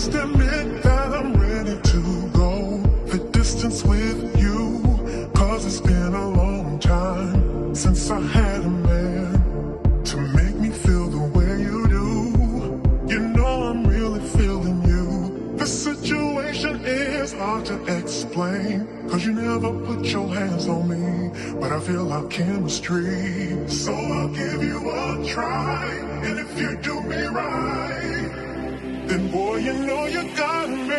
must admit that I'm ready to go the distance with you. Cause it's been a long time since I had a man to make me feel the way you do. You know I'm really feeling you. The situation is hard to explain. Cause you never put your hands on me. But I feel our chemistry. So I'll give you a try. And if you do me right then boy, you know you got me.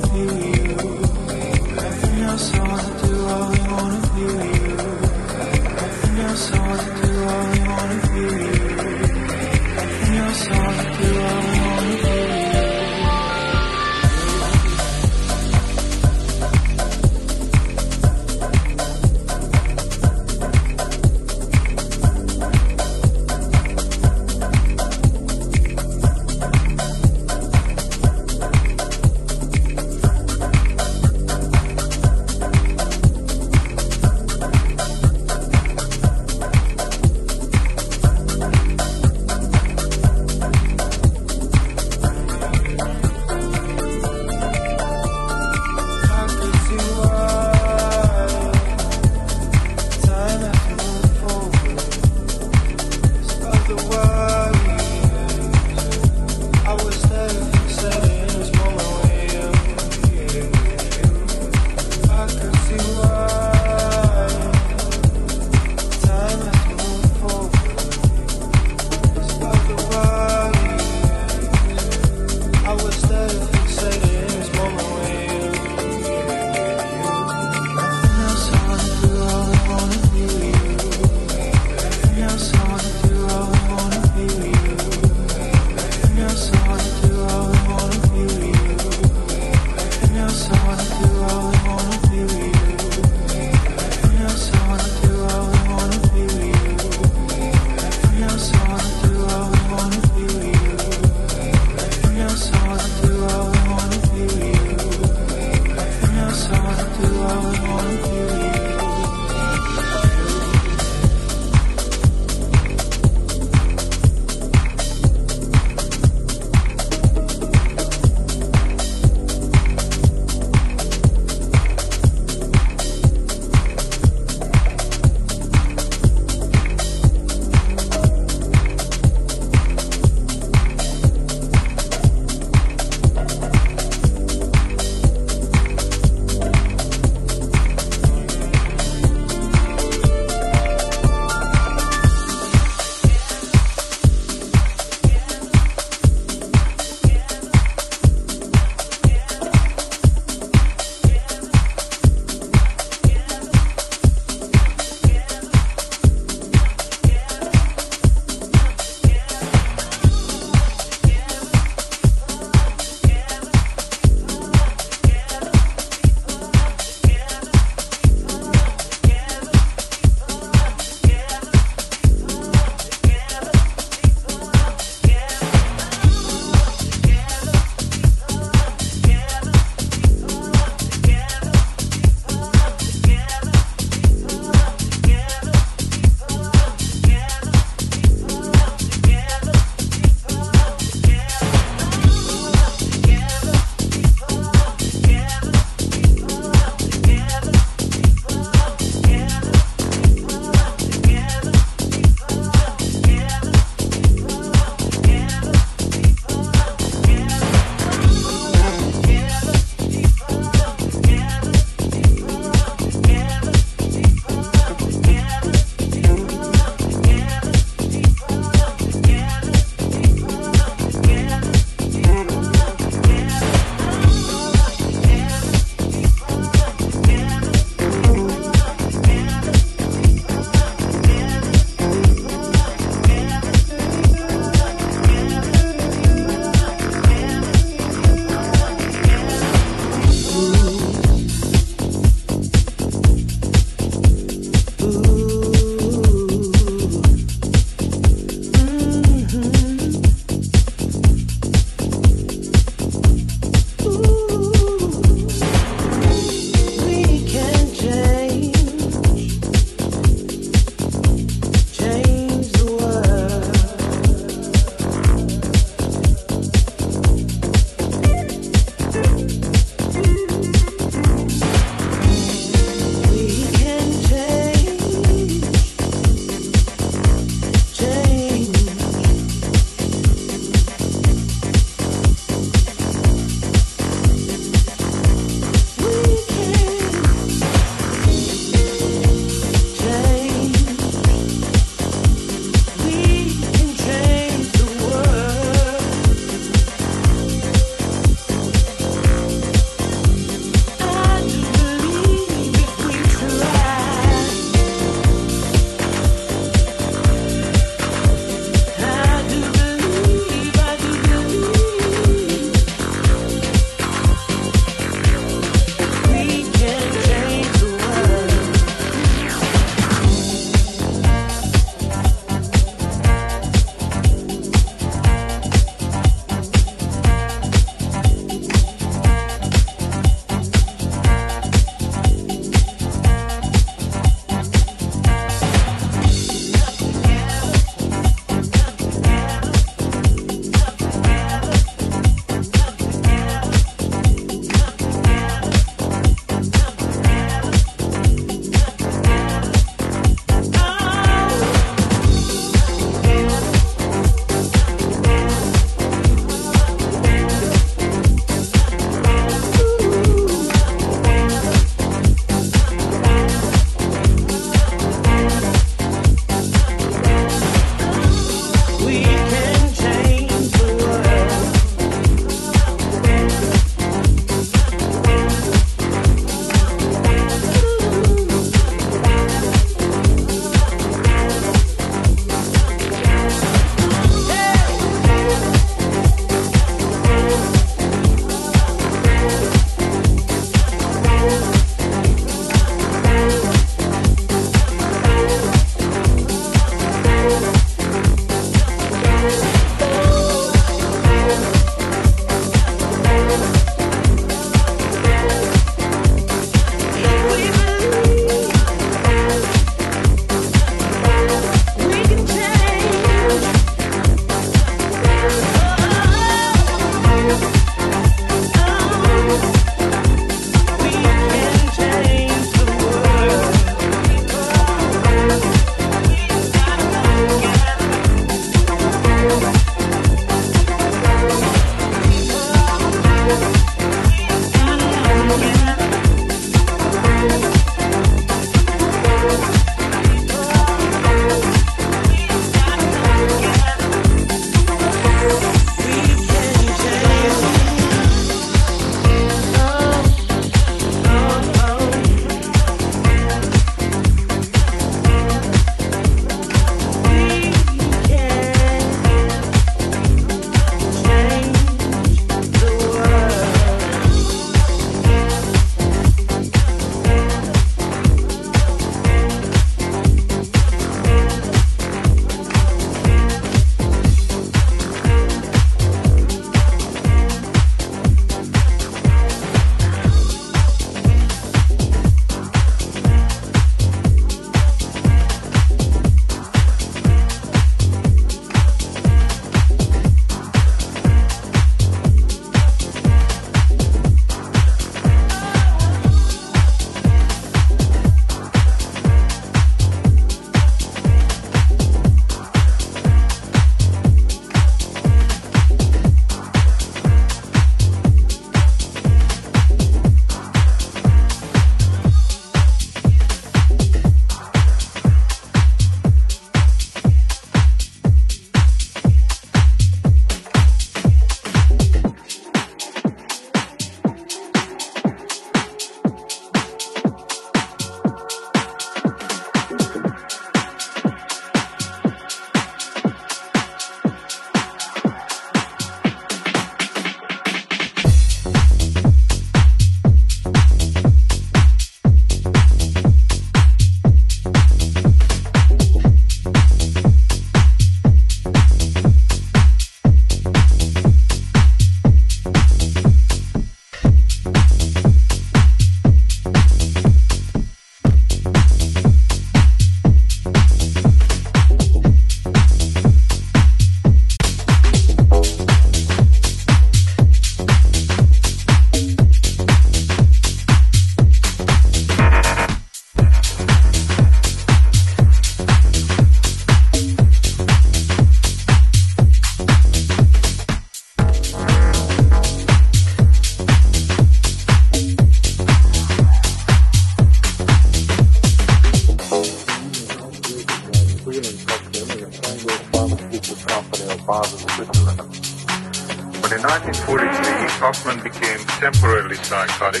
1943, Hofmann became temporarily psychotic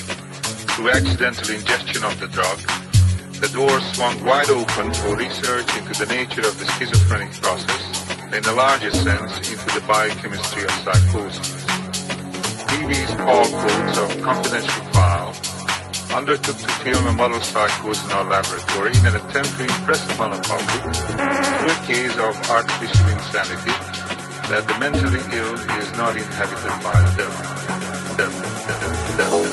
through accidental ingestion of the drug. The doors swung wide open for research into the nature of the schizophrenic process, in the larger sense, into the biochemistry of psychosis. DB's Paul Coates of confidential file undertook to film a model psychosis in our laboratory in an attempt to impress upon the public a case of artificial insanity that the mentally ill is not inhabited by the devil.